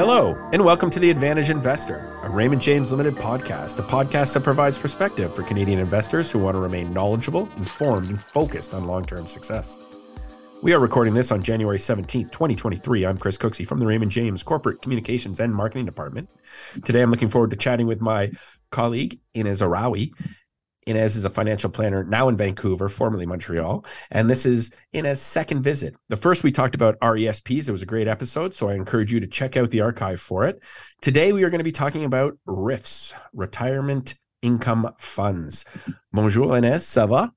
Hello, and welcome to The Advantage Investor, a Raymond James Limited podcast, a podcast that provides perspective for Canadian investors who want to remain knowledgeable, informed, and focused on long term success. We are recording this on January 17th, 2023. I'm Chris Cooksey from the Raymond James Corporate Communications and Marketing Department. Today, I'm looking forward to chatting with my colleague, Ines Iraoui, Ines is a financial planner now in Vancouver, formerly Montreal, and this is Ines's second visit. The first we talked about RESPs. It was a great episode, so I encourage you to check out the archive for it. Today we are going to be talking about RIFs, retirement income funds. Bonjour Ines, ça va?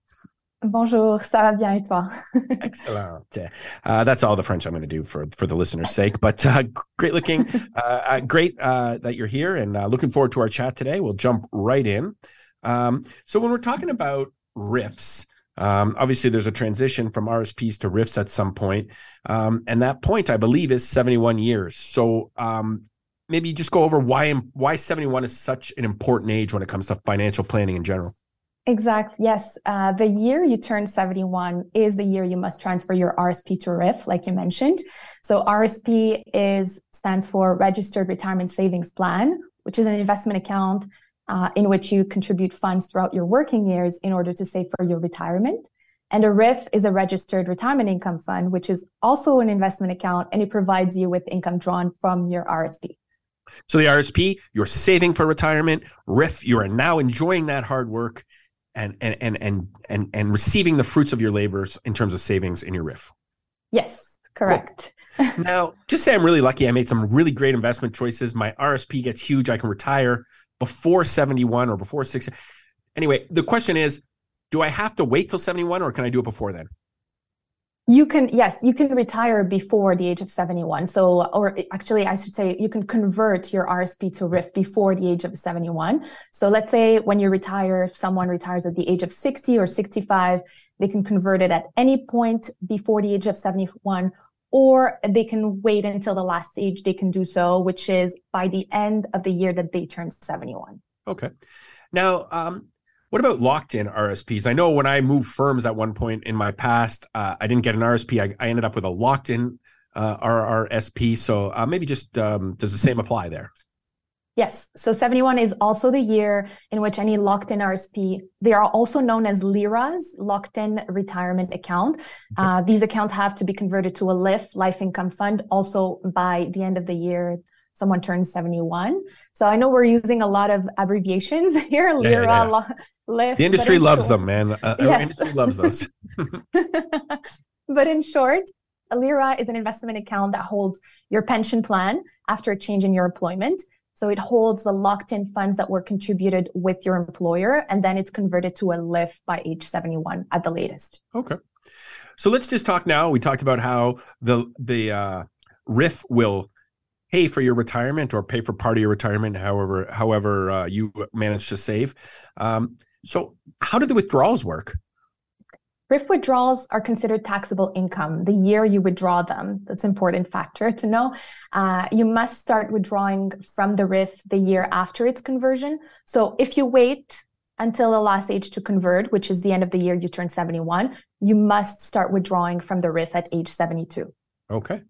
Bonjour, ça va bien et toi? Excellent. Uh, that's all the French I'm going to do for for the listeners' sake. But uh, great looking, uh, uh great uh, that you're here, and uh, looking forward to our chat today. We'll jump right in. Um, so when we're talking about RIFs, um, obviously there's a transition from RSPs to RIFs at some point, um, and that point I believe is 71 years. So um, maybe just go over why why 71 is such an important age when it comes to financial planning in general. Exactly. Yes. Uh, the year you turn 71 is the year you must transfer your RSP to RIF, like you mentioned. So RSP is stands for Registered Retirement Savings Plan, which is an investment account uh, in which you contribute funds throughout your working years in order to save for your retirement. And a RIF is a registered retirement income fund, which is also an investment account and it provides you with income drawn from your RSP. So the RSP, you're saving for retirement. RIF, you are now enjoying that hard work and and and and and, and receiving the fruits of your labors in terms of savings in your RIF. Yes, correct. Cool. now, just say I'm really lucky. I made some really great investment choices. My RSP gets huge. I can retire before 71 or before 60. Anyway, the question is do I have to wait till 71 or can I do it before then? You can, yes, you can retire before the age of 71. So, or actually, I should say, you can convert your RSP to RIF before the age of 71. So, let's say when you retire, someone retires at the age of 60 or 65, they can convert it at any point before the age of 71 or they can wait until the last age they can do so, which is by the end of the year that they turn 71. Okay. Now, um, what about locked in RSPs? I know when I moved firms at one point in my past, uh, I didn't get an RSP. I, I ended up with a locked in uh, RRSP. So uh, maybe just um, does the same apply there? Yes. So 71 is also the year in which any locked in RSP, they are also known as LIRAs, locked in retirement account. Uh, these accounts have to be converted to a LIF, life income fund, also by the end of the year. Someone turns 71. So I know we're using a lot of abbreviations here, yeah, LIRA, yeah, yeah. LIF. The industry loves short, them, man. Uh, yes. industry loves those. but in short, a LIRA is an investment account that holds your pension plan after a change in your employment. So it holds the locked in funds that were contributed with your employer, and then it's converted to a LIF by age 71 at the latest. Okay. So let's just talk now. We talked about how the the uh, RIF will pay for your retirement or pay for part of your retirement, however however uh, you manage to save. Um, so how do the withdrawals work? RIF withdrawals are considered taxable income the year you withdraw them. That's an important factor to know. Uh, you must start withdrawing from the RIF the year after its conversion. So if you wait until the last age to convert, which is the end of the year you turn 71, you must start withdrawing from the RIF at age 72. Okay.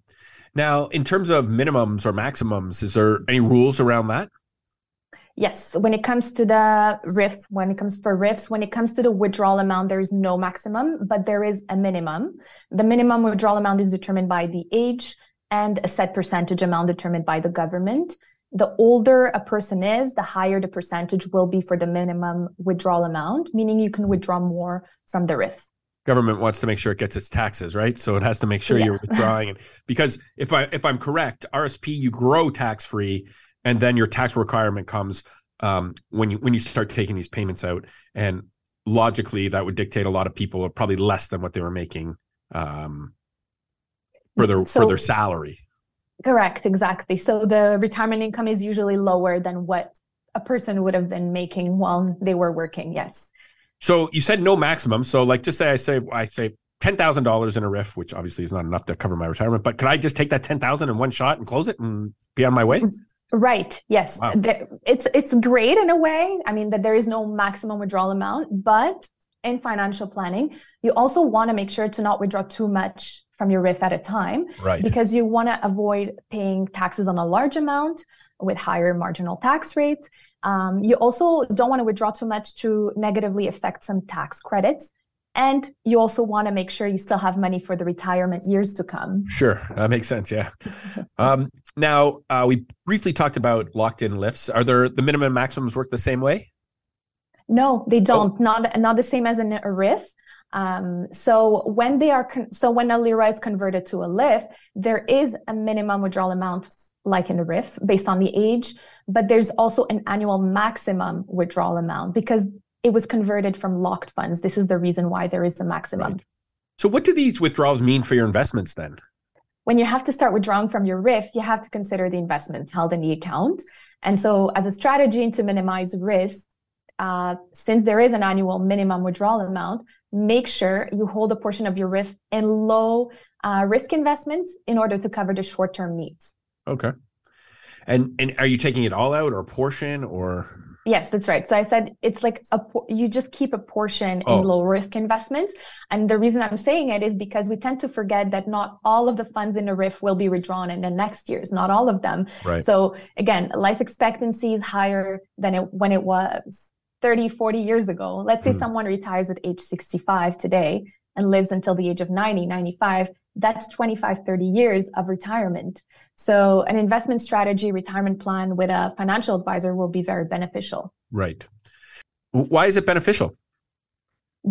Now, in terms of minimums or maximums, is there any rules around that? Yes, when it comes to the RIF, when it comes for RIFs, when it comes to the withdrawal amount, there is no maximum, but there is a minimum. The minimum withdrawal amount is determined by the age and a set percentage amount determined by the government. The older a person is, the higher the percentage will be for the minimum withdrawal amount, meaning you can withdraw more from the RIF government wants to make sure it gets its taxes right so it has to make sure yeah. you're withdrawing it because if i if i'm correct rsp you grow tax free and then your tax requirement comes um, when you when you start taking these payments out and logically that would dictate a lot of people are probably less than what they were making um, for their so, for their salary correct exactly so the retirement income is usually lower than what a person would have been making while they were working yes so you said no maximum so like just say i save i save ten thousand dollars in a RIF, which obviously is not enough to cover my retirement. But could I just take that ten thousand in one shot and close it and be on my way? Right. Yes. Wow. It's it's great in a way. I mean that there is no maximum withdrawal amount, but in financial planning, you also want to make sure to not withdraw too much from your RIF at a time. Right. Because you want to avoid paying taxes on a large amount with higher marginal tax rates. Um, you also don't want to withdraw too much to negatively affect some tax credits. And you also want to make sure you still have money for the retirement years to come. Sure, that makes sense. Yeah. um, now uh, we briefly talked about locked-in LIFs. Are there the minimum and maximums work the same way? No, they oh. don't. Oh. Not not the same as in a RIF. Um, so when they are con- so when a LIRA is converted to a LIF, there is a minimum withdrawal amount like in a RIF based on the age, but there's also an annual maximum withdrawal amount because it was converted from locked funds. This is the reason why there is a maximum. Right. So what do these withdrawals mean for your investments then? When you have to start withdrawing from your RIF, you have to consider the investments held in the account. And so as a strategy to minimize risk, uh, since there is an annual minimum withdrawal amount, make sure you hold a portion of your RIF in low uh, risk investments in order to cover the short term needs. Okay. And and are you taking it all out or a portion or? Yes, that's right. So I said it's like a you just keep a portion oh. in low risk investments, and the reason I'm saying it is because we tend to forget that not all of the funds in a RIF will be withdrawn in the next years, not all of them. Right. So again, life expectancy is higher than it when it was 30, 40 years ago. Let's say mm. someone retires at age 65 today and lives until the age of 90, 95. That's 25, 30 years of retirement. So, an investment strategy, retirement plan with a financial advisor will be very beneficial. Right. Why is it beneficial?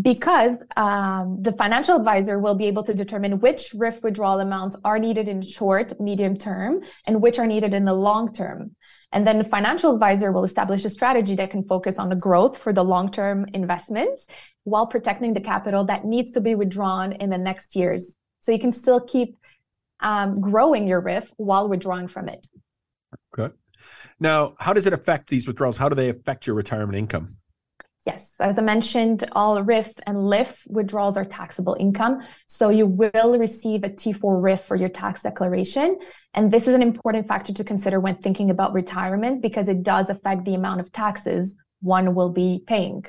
because um, the financial advisor will be able to determine which RIF withdrawal amounts are needed in short, medium term, and which are needed in the long term. And then the financial advisor will establish a strategy that can focus on the growth for the long term investments while protecting the capital that needs to be withdrawn in the next years. So you can still keep um, growing your RIF while withdrawing from it. Okay. Now, how does it affect these withdrawals? How do they affect your retirement income? Yes, as I mentioned, all RIF and LIF withdrawals are taxable income. So you will receive a T4 RIF for your tax declaration. And this is an important factor to consider when thinking about retirement because it does affect the amount of taxes one will be paying.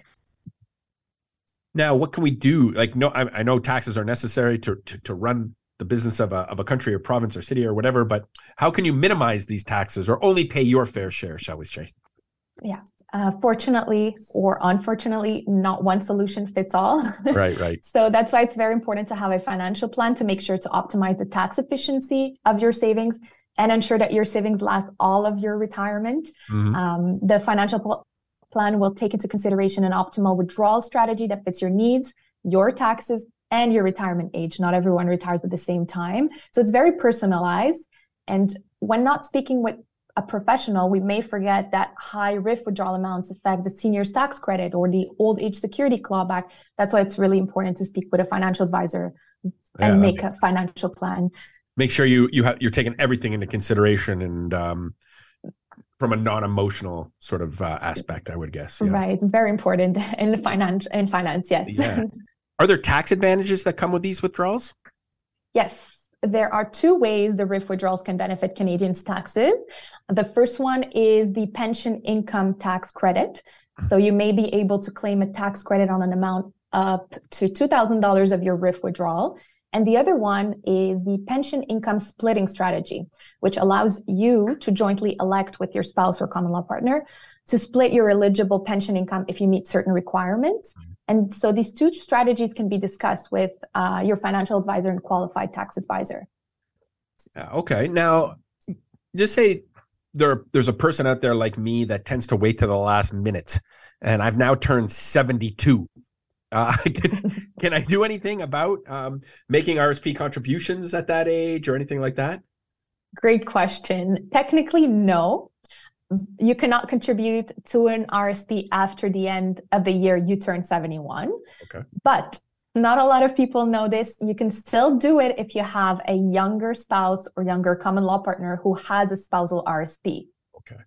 Now, what can we do? Like, no, I, I know taxes are necessary to, to, to run the business of a, of a country or province or city or whatever, but how can you minimize these taxes or only pay your fair share, shall we say? Yeah. Uh, fortunately or unfortunately, not one solution fits all. Right, right. so that's why it's very important to have a financial plan to make sure to optimize the tax efficiency of your savings and ensure that your savings last all of your retirement. Mm-hmm. Um, the financial plan will take into consideration an optimal withdrawal strategy that fits your needs, your taxes, and your retirement age. Not everyone retires at the same time. So it's very personalized. And when not speaking with a professional, we may forget that high RIF withdrawal amounts affect the senior's tax credit or the old age security clawback. That's why it's really important to speak with a financial advisor and yeah, make a financial plan. Make sure you you have you're taking everything into consideration and um, from a non-emotional sort of uh, aspect, I would guess. Yeah. Right, very important in finance. In finance, yes. Yeah. Are there tax advantages that come with these withdrawals? Yes there are two ways the RIF withdrawals can benefit Canadians' taxes. The first one is the pension income tax credit. So you may be able to claim a tax credit on an amount up to $2,000 of your RIF withdrawal. And the other one is the pension income splitting strategy, which allows you to jointly elect with your spouse or common law partner to split your eligible pension income if you meet certain requirements. And so these two strategies can be discussed with uh, your financial advisor and qualified tax advisor. Okay. Now, just say there there's a person out there like me that tends to wait to the last minute, and I've now turned 72. Uh, can, can, I do anything about um, making RSP contributions at that age or anything like that? Great question. Technically, no you cannot contribute to an RSP after the end of the year you turn 71. Okay. But not a lot of people know this. You can still do it if you have a younger spouse or younger common law partner who has a spousal RSP. Okay.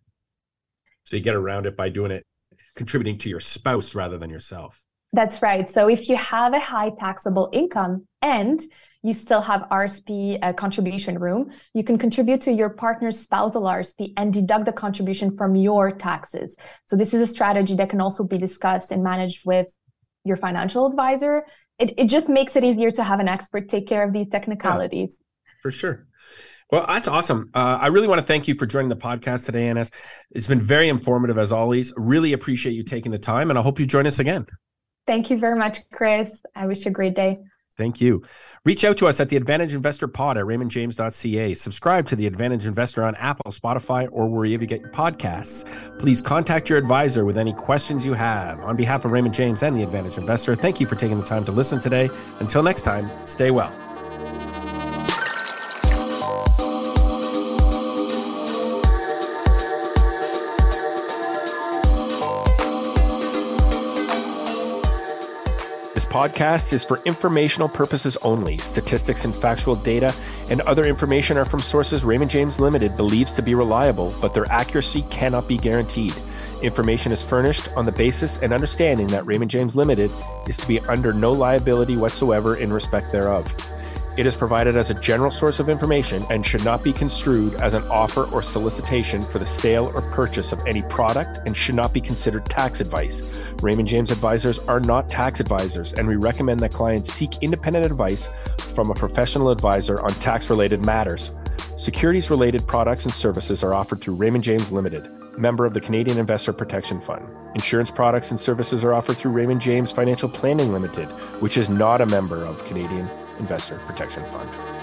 So you get around it by doing it, contributing to your spouse rather than yourself. That's right. So if you have a high taxable income and you still have RSP uh, contribution room, you can contribute to your partner's spousal RSP and deduct the contribution from your taxes. So this is a strategy that can also be discussed and managed with your financial advisor. It, it just makes it easier to have an expert take care of these technicalities. Yeah, for sure. Well, that's awesome. Uh, I really want to thank you for joining the podcast today, Ines. It's been very informative as always. Really appreciate you taking the time, and I hope you join us again. Thank you very much, Chris. I wish you a great day. Thank you. Reach out to us at the Advantage Investor Pod at raymondjames.ca. Subscribe to the Advantage Investor on Apple, Spotify, or wherever you get your podcasts. Please contact your advisor with any questions you have. On behalf of Raymond James and the Advantage Investor, thank you for taking the time to listen today. Until next time, stay well. Podcast is for informational purposes only. Statistics and factual data and other information are from sources Raymond James Limited believes to be reliable, but their accuracy cannot be guaranteed. Information is furnished on the basis and understanding that Raymond James Limited is to be under no liability whatsoever in respect thereof. It is provided as a general source of information and should not be construed as an offer or solicitation for the sale or purchase of any product and should not be considered tax advice. Raymond James advisors are not tax advisors, and we recommend that clients seek independent advice from a professional advisor on tax related matters. Securities related products and services are offered through Raymond James Limited, member of the Canadian Investor Protection Fund. Insurance products and services are offered through Raymond James Financial Planning Limited, which is not a member of Canadian Investor Protection Fund.